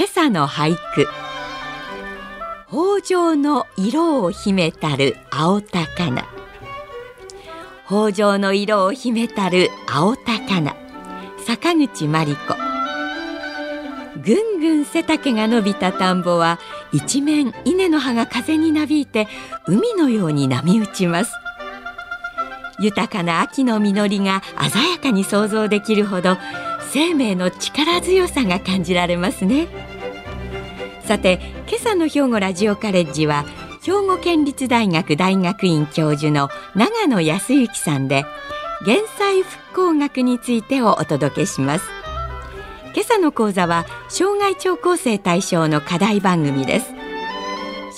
今朝の俳句。北条の色を秘めたる青高菜。北条の色を秘めたる青高菜。坂口真理子。ぐんぐん背丈が伸びた田んぼは一面稲の葉が風になびいて海のように波打ちます。豊かな秋の実りが鮮やかに想像できるほど生命の力強さが感じられますね。さて今朝の兵庫ラジオカレッジは兵庫県立大学大学院教授の長野康之さんで減災復興学についてをお届けします。今朝の講座は障害聴講生対象の課題番組です。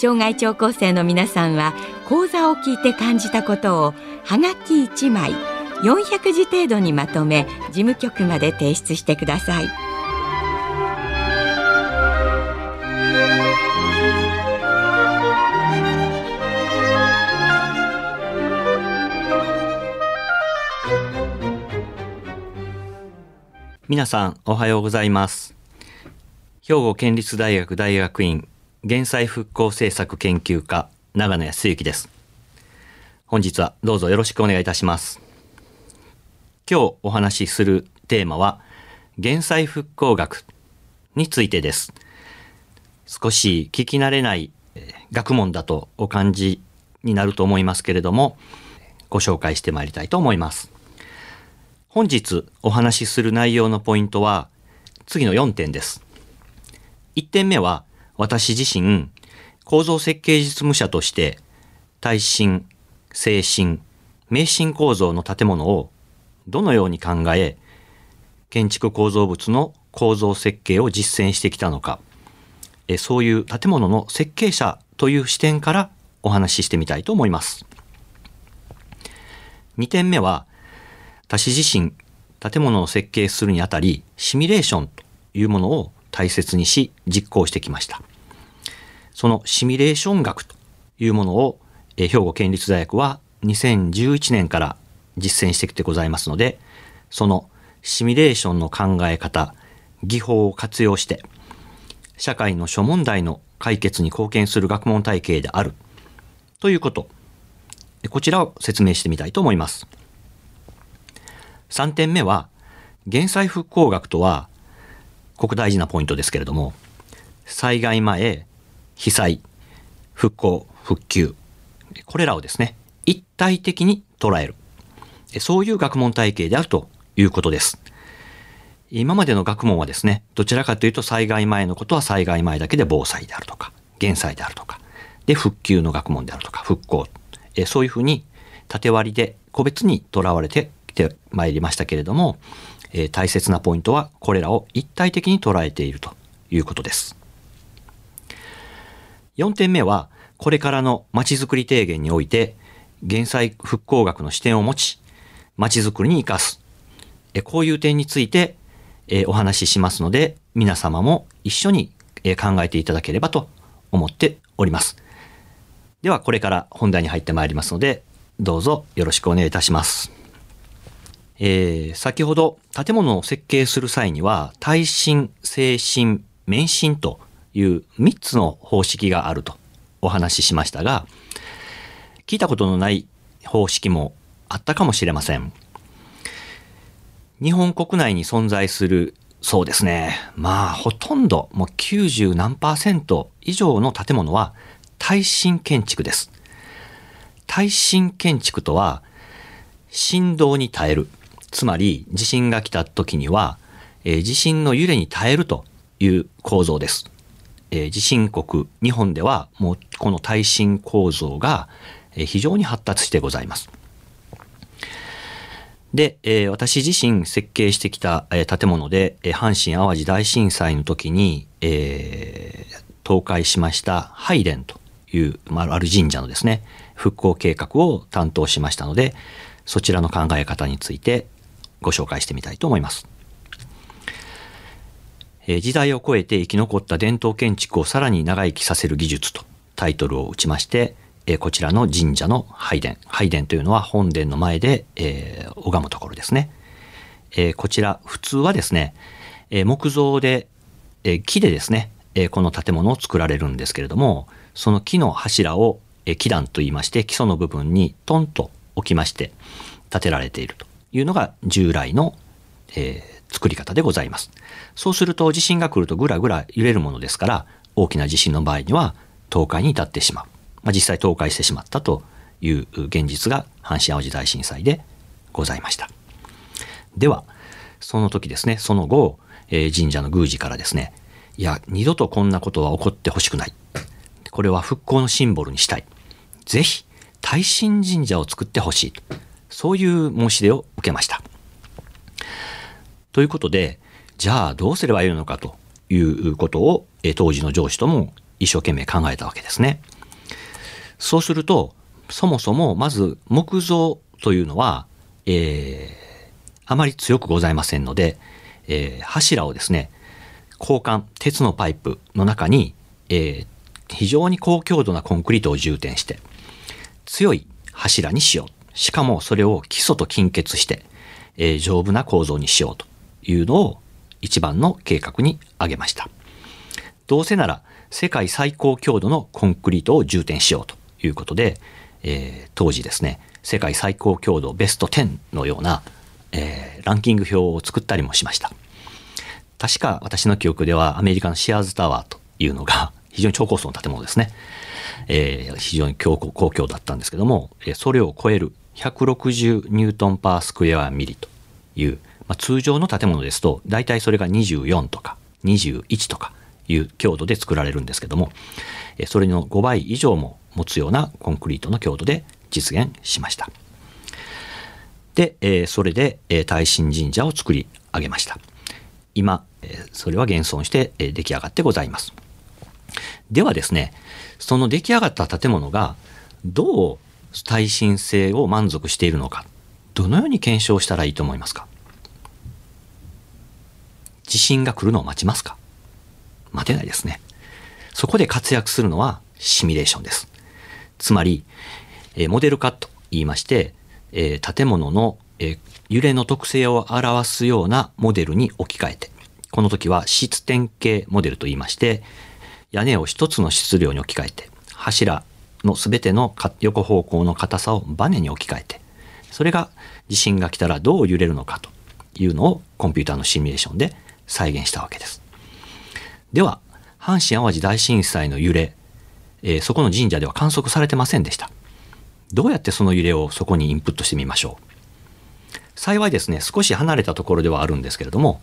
障害聴講生の皆さんは講座を聞いて感じたことをはがき1枚400字程度にまとめ事務局まで提出してください。皆さんおはようございます。兵庫県立大学大学院減災復興政策研究科長野康之です。本日はどうぞよろしくお願いいたします。今日お話しするテーマは減災復興学についてです。少し聞き慣れない学問だとお感じになると思いますけれどもご紹介してまいりたいと思います。本日お話しする内容のポイントは次の4点です。1点目は私自身構造設計実務者として耐震、精神、迷信構造の建物をどのように考え建築構造物の構造設計を実践してきたのかえそういう建物の設計者という視点からお話ししてみたいと思います。2点目は私自身建物を設計するにあたりシミュレーションというものを大切にし実行してきましたそのシミュレーション学というものを兵庫県立大学は2011年から実践してきてございますのでそのシミュレーションの考え方技法を活用して社会の諸問題の解決に貢献する学問体系であるということこちらを説明してみたいと思います。3点目は、減災復興学とは、ここ大事なポイントですけれども、災害前、被災、復興、復旧、これらをですね、一体的に捉える。そういう学問体系であるということです。今までの学問はですね、どちらかというと災害前のことは災害前だけで防災であるとか、減災であるとか、で、復旧の学問であるとか、復興、そういうふうに縦割りで個別にとらわれててまいりましたけれども、えー、大切なポイントはこれらを一体的に捉えているということです。4点目は、これからのまちづくり提言において、減災復興学の視点を持ち、まちづくりに生かす。えこういう点について、えお話ししますので、皆様も一緒に考えていただければと思っております。では、これから本題に入ってまいりますので、どうぞよろしくお願いいたします。えー、先ほど建物を設計する際には耐震、精神、免震という3つの方式があるとお話ししましたが、聞いたことのない方式もあったかもしれません。日本国内に存在するそうですね。まあ、ほとんど、もう90何パーセント以上の建物は耐震建築です。耐震建築とは、振動に耐える。つまり地震が来た時には、えー、地震の揺れに耐えるという構造です。えー、地震国日本ではもうこの耐震構造が非常に発達してございます。で、えー私自身設計してきた、え建物で、え阪神淡路大震災の時に、えー倒壊しました拝殿という、まあ、ある神社のですね、復興計画を担当しましたので、そちらの考え方についてご紹介してみたいと思います。えー時代を超えて生き残った伝統建築をさらに長生きさせる技術とタイトルを打ちまして、えーこちらの神社の拝殿。拝殿というのは本殿の前で、えー拝むところですね。えこちら、普通はですね、え木造で、え木でですね、えこの建物を作られるんですけれども、その木の柱を、えー基壇と言いまして、基礎の部分にトンと置きまして、建てられているというのが従来の、えー作り方でございます。そうすると地震が来るとぐらぐら揺れるものですから、大きな地震の場合には倒壊に至ってしまう。まあ、実際倒壊してしまったという現実が阪神・淡路大震災でございました。では、その時ですね、その後、えー神社の宮司からですね、いや、二度とこんなことは起こってほしくない。これは復興のシンボルにしたい。ぜひ、耐震神社を作ってほしいと。そういう申し出を受けました。ということで、じゃあどうすればいいのかということを、え当時の上司とも一生懸命考えたわけですね。そうすると、そもそもまず木造というのは、えーあまり強くございませんので、えー柱をですね、交換、鉄のパイプの中に、えー非常に高強度なコンクリートを充填して、強い柱にしよう。しかもそれを基礎と近結して、えー丈夫な構造にしようというのを一番の計画に挙げました。どうせなら世界最高強度のコンクリートを充填しようということで、えー当時ですね、世界最高強度ベスト10のような、えーランキング表を作ったりもしました。確か私の記憶ではアメリカのシアーズタワーというのが 非常に超高層の建物ですね。えー非常に強高高強だったんですけども、それを超える160ニュートンパースクエアミリという、まあ、通常の建物ですと大体それが24とか21とかいう強度で作られるんですけども、えそれの5倍以上も持つようなコンクリートの強度で実現しました。で、えそれで、え耐震神社を作り上げました。今、えそれは現存して、え出来上がってございます。ではですね、その出来上がった建物がどう耐震性を満足しているのか、どのように検証したらいいと思いますか？地震が来るのを待ちますか？待てないですね。そこで活躍するのはシミュレーションです。つまり、えーモデル化と言いまして、えー建物の、えー揺れの特性を表すようなモデルに置き換えて、この時は質点系モデルと言いまして、屋根を一つの質量に置き換えて、柱のすべての横方向の硬さをバネに置き換えて、それが地震が来たらどう揺れるのかというのをコンピューターのシミュレーションで再現したわけです。では、阪神・淡路大震災の揺れ、えーそこの神社では観測されてませんでした。どうやってその揺れをそこにインプットしてみましょう。幸いですね、少し離れたところではあるんですけれども、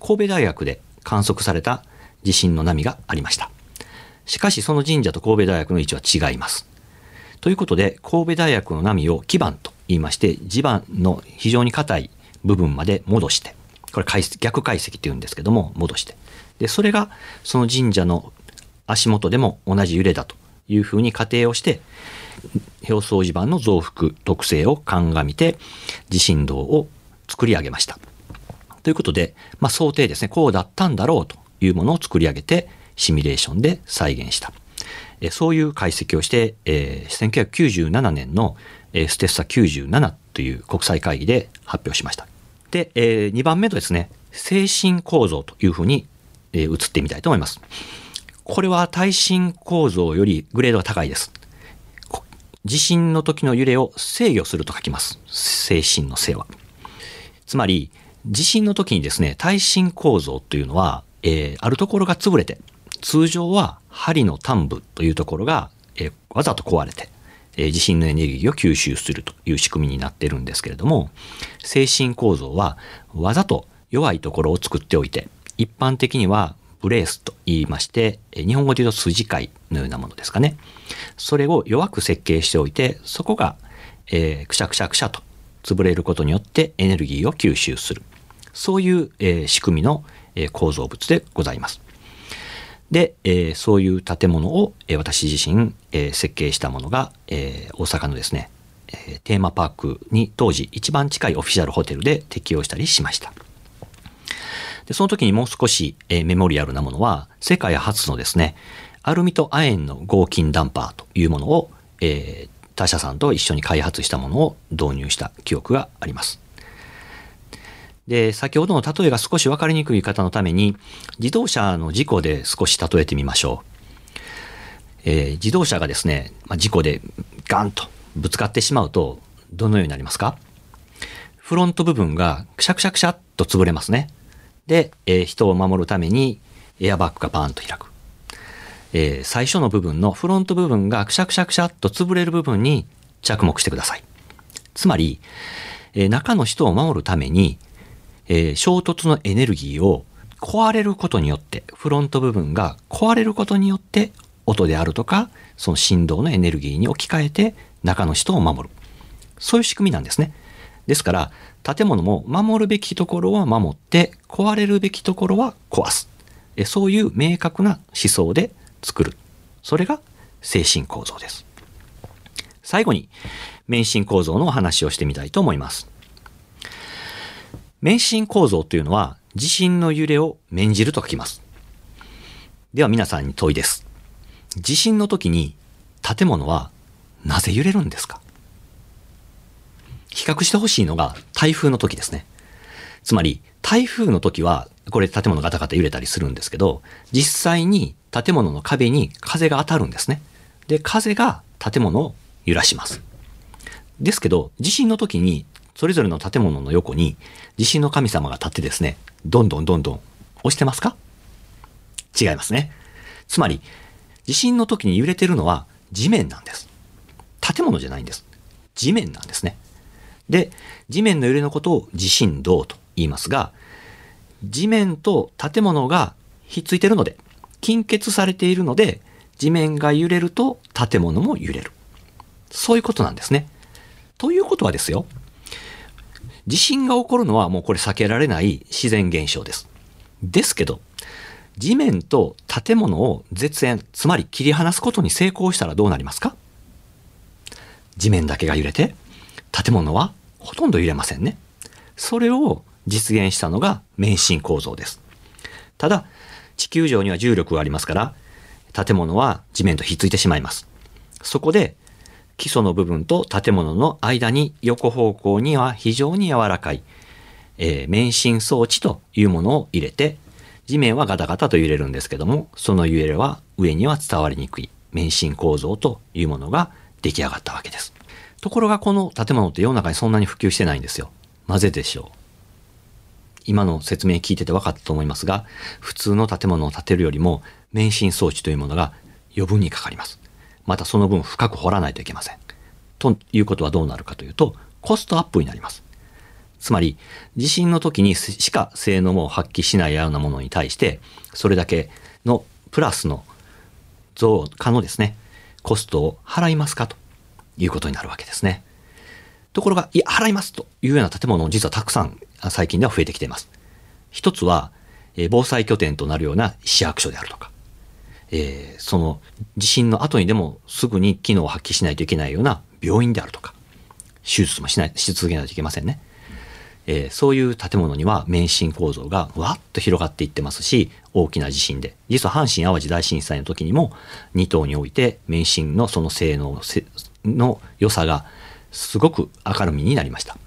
神戸大学で観測された地震の波がありました。しかしその神社と神戸大学の位置は違います。ということで、神戸大学の波を基盤と言いまして、地盤の非常に硬い部分まで戻して、これ解析逆解析って言うんですけども、戻して。で、それがその神社の足元でも同じ揺れだというふうに仮定をして、表層地盤の増幅特性を鑑みて、地震動を作り上げました。ということで、まあ、想定ですね、こうだったんだろうというものを作り上げて、シミュレーションで再現した。そういう解析をして、えー1997年の、えーステッサ97という国際会議で発表しました。で、え2番目とですね、精神構造というふうに、えー移ってみたいと思います。これは耐震構造よりグレードが高いです。地震の時の揺れを制御すると書きます。精神の性は。つまり、地震の時にですね、耐震構造というのは、えーあるところが潰れて、通常は針の端部というところが、えーわざと壊れて、えー地震のエネルギーを吸収するという仕組みになっているんですけれども、精神構造はわざと弱いところを作っておいて、一般的にはブレースと言いまして、え日本語で言うと筋貝のようなものですかね。それを弱く設計しておいて、そこが、えーくしゃくしゃくしゃと潰れることによってエネルギーを吸収する。そういう、えー、仕組みの、え、構造物でございます。で、えー、そういう建物を、えー、私自身、えー、設計したものが、えー、大阪のですね、えー、テーマパークに当時一番近いオフィシャルホテルで適用したりしました。で、その時にもう少し、えー、メモリアルなものは、世界初のですね、アルミと亜鉛の合金ダンパーというものを、えー、他社さんと一緒に開発したものを導入した記憶があります。で、先ほどの例えが少し分かりにくい方のために、自動車の事故で少し例えてみましょう。えー、自動車がですね、まあ、事故でガンとぶつかってしまうと、どのようになりますか？フロント部分がくしゃくしゃくしゃっと潰れますね。で、えー、人を守るためにエアバッグがパーンと開く。えー、最初の部分のフロント部分がくしゃくしゃくしゃっと潰れる部分に着目してください。つまり、えー、中の人を守るために、えー、衝突のエネルギーを壊れることによって、フロント部分が壊れることによって、音であるとか、その振動のエネルギーに置き換えて中の人を守る。そういう仕組みなんですね。ですから、建物も守るべきところは守って、壊れるべきところは壊す。えそういう明確な思想で作る。それが精神構造です。最後に、免震構造のお話をしてみたいと思います。免震構造というのは、地震の揺れを免じると書きます。では皆さんに問いです。地震の時に建物はなぜ揺れるんですか？比較してほしいのが台風の時ですね。つまり、台風の時は、これ建物ガタガタ揺れたりするんですけど、実際に建物の壁に風が当たるんですね。で、風が建物を揺らします。ですけど、地震の時に、それぞれの建物の横に地震の神様が立ってですね、どんどんどんどん押してますか？違いますね。つまり、地震の時に揺れてるのは地面なんです。建物じゃないんです。地面なんですね。で、地面の揺れのことを地震動と言いますが、地面と建物がひっついてるので、近結されているので、地面が揺れると建物も揺れる。そういうことなんですね。ということはですよ、地震が起こるのはもうこれ避けられない自然現象です。ですけど、地面と建物を絶縁、つまり切り離すことに成功したらどうなりますか？地面だけが揺れて、建物はほとんど揺れませんね。それを実現したのが免震構造です。ただ、地球上には重力がありますから、建物は地面とひっついてしまいます。そこで、基礎の部分と建物の間に横方向には非常に柔らかい、えー、免震装置というものを入れて、地面はガタガタと揺れるんですけども、その揺れは上には伝わりにくい免震構造というものが出来上がったわけです。ところがこの建物って世の中にそんなに普及してないんですよ。なぜでしょう？今の説明聞いてて分かったと思いますが、普通の建物を建てるよりも、免震装置というものが余分にかかります。またその分深く掘らないといけません。ということはどうなるかというと、コストアップになります。つまり、地震の時にしか性能も発揮しないようなものに対して、それだけのプラスの増加のですね、コストを払いますかということになるわけですね。ところが、いや、払いますというような建物実はたくさん最近では増えてきています。一つは、防災拠点となるような市役所であるとか、えー、その地震の後にでもすぐに機能を発揮しないといけないような病院であるとか、手術もしない、し続けないといけませんね。えー、そういう建物には免震構造がわっと広がっていってますし、大きな地震で。実は阪神淡路大震災の時にも2棟において免震のその性能の良さがすごく明るみになりました。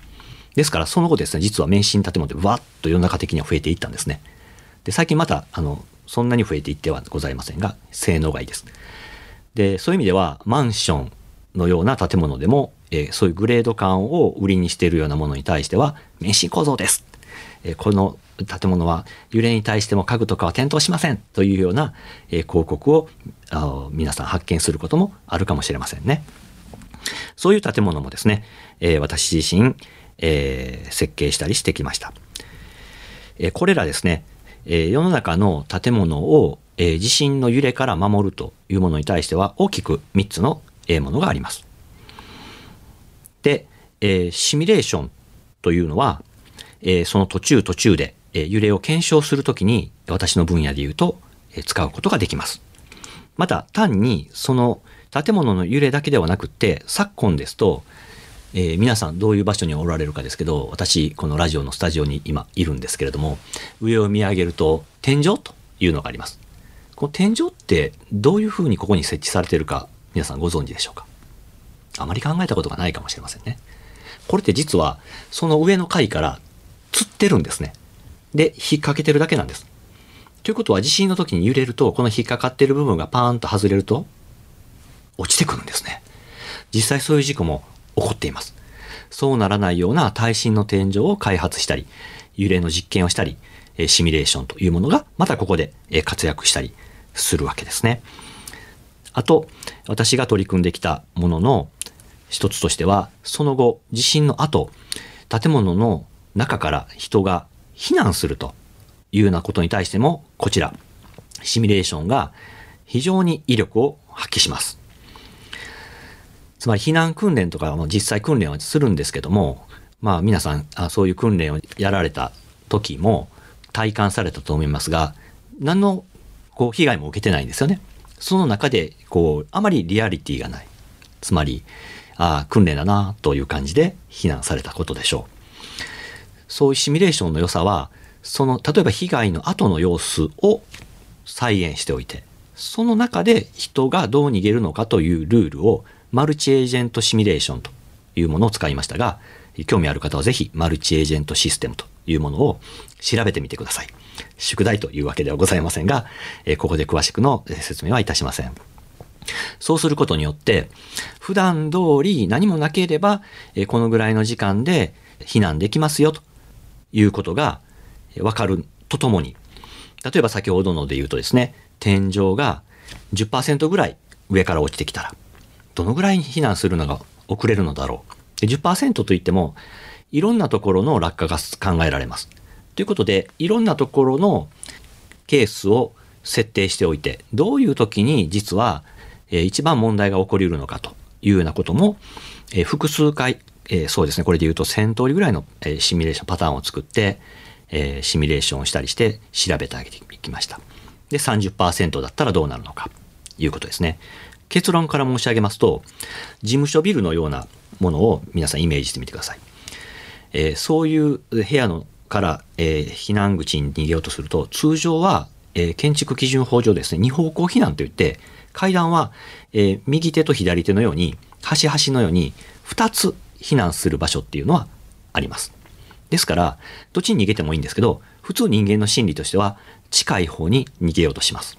ですからその後ですね、実は免震建物でわっと世の中的には増えていったんですね。で、最近また、あの、そんなに増えていってはございませんが、性能がいいです。で、そういう意味では、マンションのような建物でも、えー、そういうグレード感を売りにしているようなものに対しては、免震構造です。えー、この建物は揺れに対しても家具とかは点灯しませんというような、え、広告をあ皆さん発見することもあるかもしれませんね。そういう建物もですね、え、私自身、え、設計したりしてきました。え、これらですね、え世の中の建物を、え地震の揺れから守るというものに対しては大きく3つの、えものがあります。で、えーシミュレーションというのは、えーその途中途中で、えー揺れを検証するときに私の分野で言うと、えー使うことができます。また単にその建物の揺れだけではなくて昨今ですと、えー皆さんどういう場所におられるかですけど私このラジオのスタジオに今いるんですけれども上を見上げると天井というのがあります。この天井ってどういうふうにここに設置されているか皆さんご存知でしょうか？あまり考えたことがないかもしれませんね。これって実はその上の階から吊ってるんですね。で引っ掛けてるだけなんです。ということは地震の時に揺れるとこの引っかかってる部分がパーンと外れると落ちてくるんですね。実際そういう事故も起こっています。そうならないような耐震の天井を開発したり揺れの実験をしたりシミュレーションというものがまたここで活躍したりするわけですね。あと私が取り組んできたものの一つとしてはその後地震の後建物の中から人が避難するというようなことに対してもこちらシミュレーションが非常に威力を発揮します。つまり避難訓練とかも実際訓練はするんですけどもまあ皆さんあそういう訓練をやられた時も体感されたと思いますが何のこう被害も受けてないんですよね。その中でこうあまりリアリティがない。つまりああ訓練だなという感じで避難されたことでしょう。そういうシミュレーションの良さはその例えば被害の後の様子を再現しておいてその中で人がどう逃げるのかというルールをマルチエージェントシミュレーションというものを使いましたが興味ある方はぜひマルチエージェントシステムというものを調べてみてください。宿題というわけではございませんがここで詳しくの説明はいたしません。そうすることによって、普段通り何もなければ、このぐらいの時間で避難できますよということがわかるとともに、例えば先ほどので言うとですね、天井が10%ぐらい上から落ちてきたら、どのぐらい避難するのが遅れるのだろう。で10%といっても、いろんなところの落下が考えられます。ということで、いろんなところのケースを設定しておいて、どういう時に実は、えー一番問題が起こりうるのかというようなことも、えー複数回、えーそうですね、これで言うと1000通りぐらいの、えシミュレーションパターンを作って、えシミュレーションをしたりして調べてあげていきました。で、30%だったらどうなるのかと、いうことですね。結論から申し上げますと、事務所ビルのようなものを皆さんイメージしてみてください。えーそういう部屋のから、えー避難口に逃げようとすると通常は、えー建築基準法上ですね二方向避難といって階段は、え右手と左手のように端々のように2つ避難する場所っていうのはあります。ですからどっちに逃げてもいいんですけど普通人間の心理としては近い方に逃げようとします。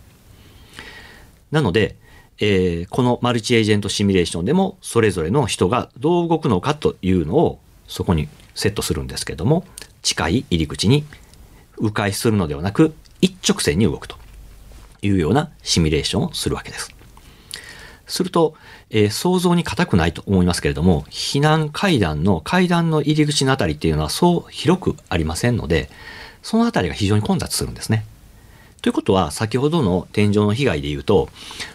なので、えーこのマルチエージェントシミュレーションでもそれぞれの人がどう動くのかというのをそこにセットするんですけども近い入り口に迂回するのではなく一直線に動くというようなシミュレーションをするわけです。すると、えー想像に難くないと思いますけれども避難階段の階段の入り口のあたりっていうのはそう広くありませんのでそのあたりが非常に混雑するんですね。ということは先ほどの天井の被害でいうと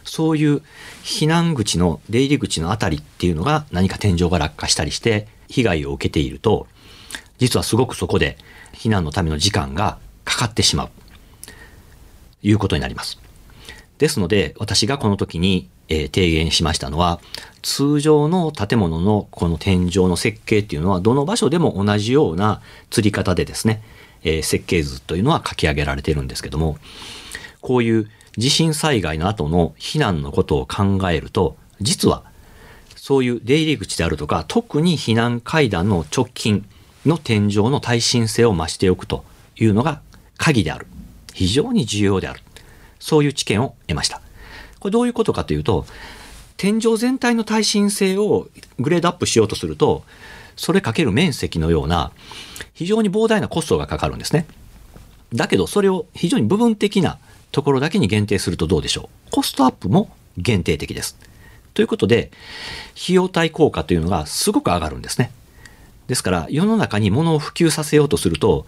そういう避難口の出入り口のあたりっていうのが何か天井が落下したりして被害を受けていると実はすごくそこで避難のための時間がかかってしまういうことになります。ですので私がこの時に、えー提言しましたのは通常の建物のこの天井の設計っていうのはどの場所でも同じような吊り方でですね、え設計図というのは書き上げられているんですけどもこういう地震災害の後の避難のことを考えると実はそういう出入り口であるとか特に避難階段の直近の天井の耐震性を増しておくというのが鍵である。非常に重要である。そういう知見を得ました。これどういうことかというと天井全体の耐震性をグレードアップしようとするとそれかける面積のような非常に膨大なコストがかかるんですね。だけどそれを非常に部分的なところだけに限定するとどうでしょう。コストアップも限定的です。ということで費用対効果というのがすごく上がるんですね。ですから世の中に物を普及させようとすると、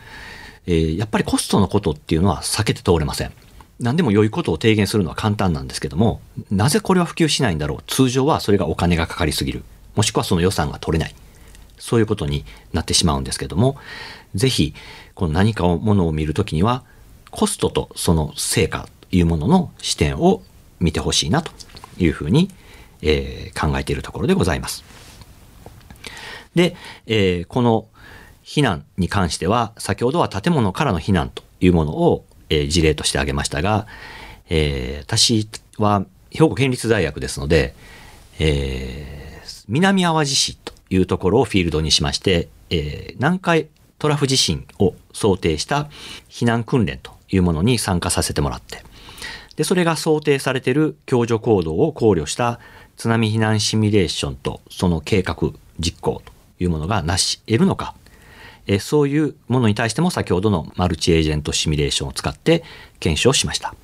えーやっぱりコストのことっていうのは避けて通れません。何でも良いことを提言するのは簡単なんですけどもなぜこれは普及しないんだろう。通常はそれがお金がかかりすぎる。もしくはその予算が取れない。そういうことになってしまうんですけども、ぜひ、この何かをものを見るときには、コストとその成果というものの視点を見てほしいなというふうに、えー考えているところでございます。で、えーこの避難に関しては、先ほどは建物からの避難というものを、えー事例として挙げましたが、えー私は兵庫県立大学ですので、えー南淡路市というところをフィールドにしまして、えー南海トラフ地震を想定した避難訓練というものに参加させてもらって、で、それが想定されている共助行動を考慮した津波避難シミュレーションとその計画実行というものがなし得るのか、えそういうものに対しても先ほどのマルチエージェントシミュレーションを使って検証しました。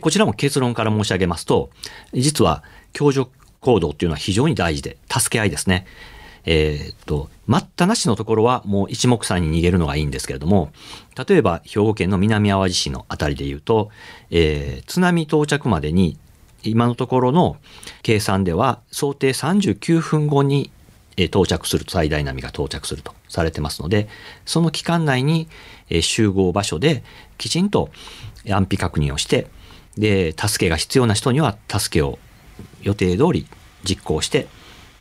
こちらも結論から申し上げますと、実は共助行動っていうのは非常に大事で、助け合いですね。えーっと、待ったなしのところはもう一目散に逃げるのがいいんですけれども、例えば兵庫県の南淡路市のあたりで言うと、えー津波到着までに今のところの計算では想定39分後に到着すると最大波が到着するとされてますのでその期間内に集合場所できちんと安否確認をしてで助けが必要な人には助けを予定通り実行して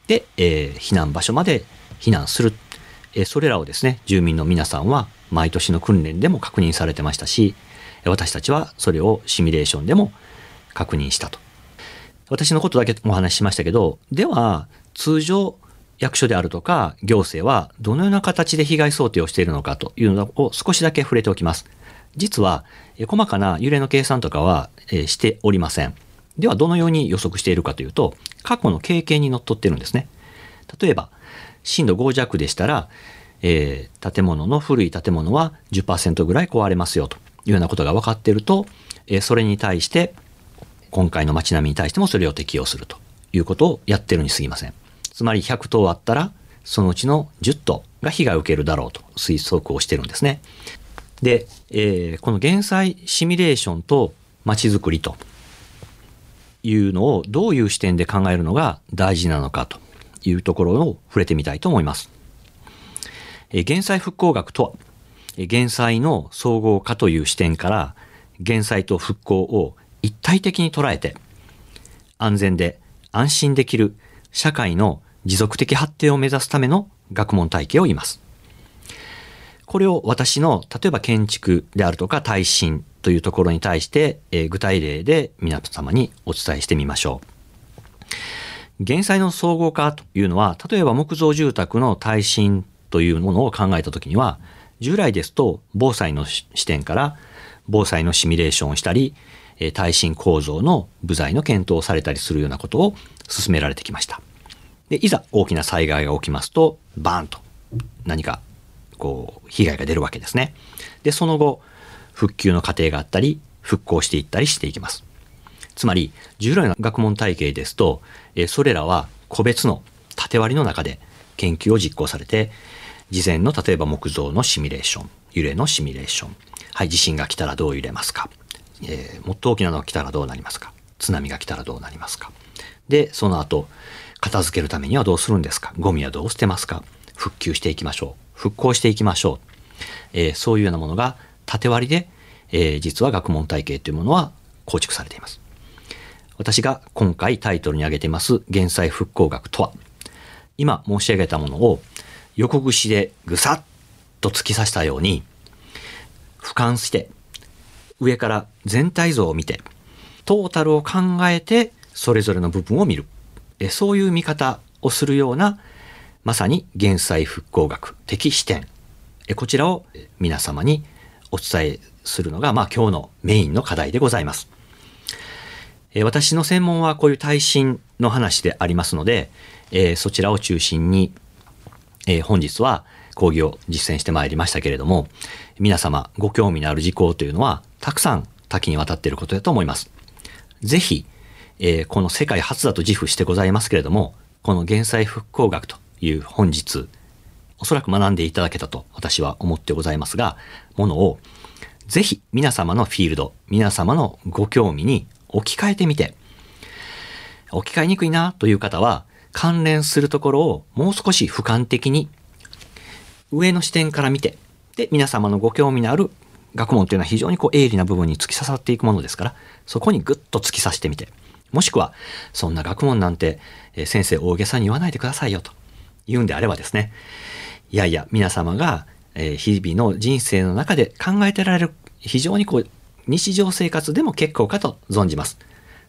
で、えー避難場所まで避難する、えーそれらをですね住民の皆さんは毎年の訓練でも確認されてましたし私たちはそれをシミュレーションでも確認したと私のことだけお話ししましたけど、では、通常、役所であるとか行政はどのような形で被害想定をしているのかというのを少しだけ触れておきます。実は、え細かな揺れの計算とかは、えしておりません。では、どのように予測しているかというと、過去の経験にのっとってるんですね。例えば、震度5弱でしたら、えー建物の古い建物は10%ぐらい壊れますよというようなことが分かっていると、えーそれに対して今回の街並みに対してもそれを適用するということをやってるに過ぎません。つまり100棟あったら、そのうちの10棟が被害を受けるだろうと推測をしてるんですね。で、えーこの減災シミュレーションと街づくりというのをどういう視点で考えるのが大事なのかというところを触れてみたいと思います。えー減災復興学とは、え減災の総合化という視点から、減災と復興を一体的に捉えて、安全で安心できる社会の持続的発展を目指すための学問体系を言います。これを私の、例えば建築であるとか耐震というところに対して、えー具体例で皆様にお伝えしてみましょう。減災の総合化というのは、例えば木造住宅の耐震というものを考えたときには、従来ですと防災の視点から防災のシミュレーションをしたり、えー耐震構造の部材の検討をされたりするようなことを進められてきました。で、いざ大きな災害が起きますと、バーンと何かこう被害が出るわけですね。で、その後、復旧の過程があったり、復興していったりしていきます。つまり、従来の学問体系ですと、それらは個別の縦割りの中で研究を実行されて、事前の例えば木造のシミュレーション、揺れのシミュレーション、はい、地震が来たらどう揺れますか、えーもっと大きなのが来たらどうなりますか、津波が来たらどうなりますか。で、その後、片付けるためにはどうするんですかゴミはどう捨てますか復旧していきましょう。復興していきましょう。えーそういうようなものが縦割りで、えー実は学問体系というものは構築されています。私が今回タイトルに挙げてます減災復興学とは、今申し上げたものを横串でぐさっと突き刺したように、俯瞰して、上から全体像を見て、トータルを考えて、それぞれの部分を見る。えそういう見方をするような、まさに減災復興学的視点。えこちらを皆様にお伝えするのが、まあ今日のメインの課題でございます。えー私の専門はこういう耐震の話でありますので、えーそちらを中心に、えー本日は講義を実践してまいりましたけれども、皆様ご興味のある事項というのはたくさん多岐にわたっていることだと思います。ぜひ、えーこの世界初だと自負してございますけれども、この減災復興学という本日、おそらく学んでいただけたと私は思ってございますが、ものをぜひ皆様のフィールド、皆様のご興味に置き換えてみて、置き換えにくいなという方は、関連するところをもう少し俯瞰的に上の視点から見て、で、皆様のご興味のある学問というのは非常にこう鋭利な部分に突き刺さっていくものですから、そこにぐっと突き刺してみて、もしくは、そんな学問なんて、え先生大げさに言わないでくださいよと言うんであればですね、いやいや、皆様が、え日々の人生の中で考えてられる非常にこう日常生活でも結構かと存じます。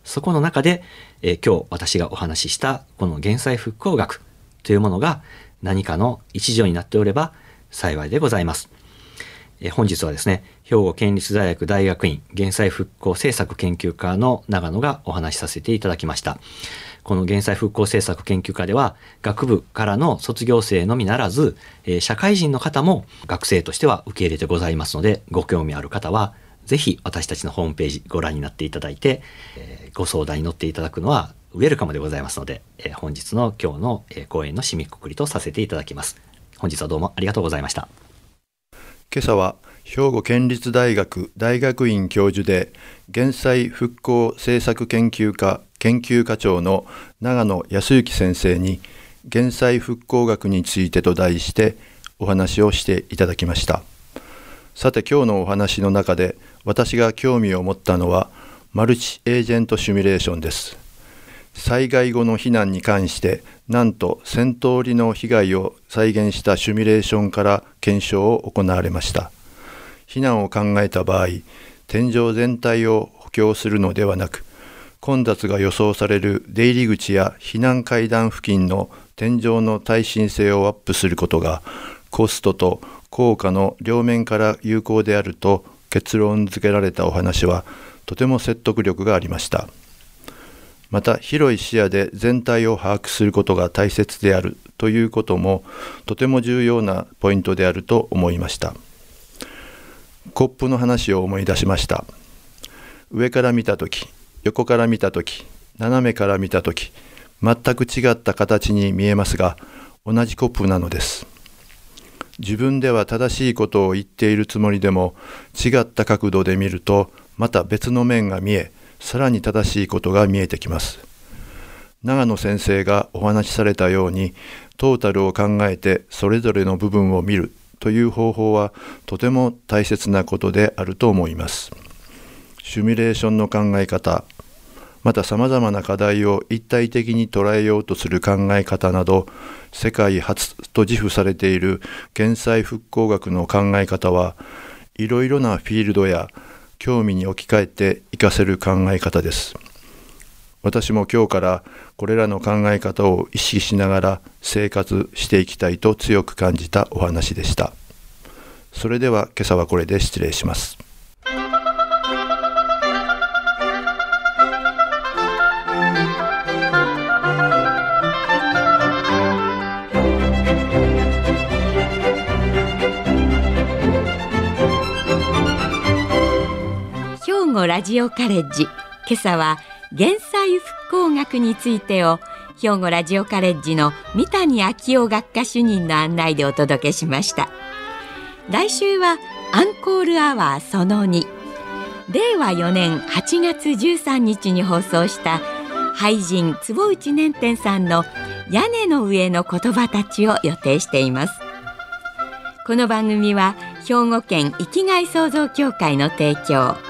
そこの中で、え今日私がお話ししたこの減災復興学というものが何かの一助になっておれば幸いでございます。え本日はですね、兵庫県立大学大学院減災復興政策研究科の長野がお話しさせていただきました。この減災復興政策研究科では、学部からの卒業生のみならず、え社会人の方も学生としては受け入れてございますので、ご興味ある方は、ぜひ私たちのホームページご覧になっていただいて、えご相談に乗っていただくのはウェルカムでございますので、え本日の今日の、え講演の締めくくりとさせていただきます。本日はどうもありがとうございました。今朝は兵庫県立大学大学院教授で減災復興政策研究科研究課長の長野康之先生に減災復興学についてと題してお話をしていただきました。さて今日のお話の中で私が興味を持ったのはマルチエージェントシミュレーションです。災害後の避難に関してなんと1000通りの被害を再現したシミュレーションから検証を行われました。避難を考えた場合天井全体を補強するのではなく混雑が予想される出入り口や避難階段付近の天井の耐震性をアップすることがコストと効果の両面から有効であると結論付けられたお話はとても説得力がありました。また広い視野で全体を把握することが大切であるということもとても重要なポイントであると思いましたコップの話を思い出しました。上から見た時横から見た時斜めから見た時全く違った形に見えますが同じコップなのです。自分では正しいことを言っているつもりでも違った角度で見るとまた別の面が見えさらに正しいことが見えてきます。長野先生がお話しされたようにトータルを考えてそれぞれの部分を見る。という方法はとても大切なことであると思います。シミュレーションの考え方またさまざまな課題を一体的に捉えようとする考え方など世界初と自負されている減災復興学の考え方はいろいろなフィールドや興味に置き換えて活かせる考え方です。私も今日からこれらの考え方を意識しながら生活していきたいと強く感じたお話でした。それでは今朝はこれで失礼します。兵庫ラジオカレッジ。今朝は減災復興学についてを兵庫ラジオカレッジの三谷昭夫学科主任の案内でお届けしました来週はアンコールアワーその2令和4年8月13日に放送した俳人坪内年天さんの屋根の上の言葉たちを予定しています。この番組は兵庫県生きがい創造協会の提供。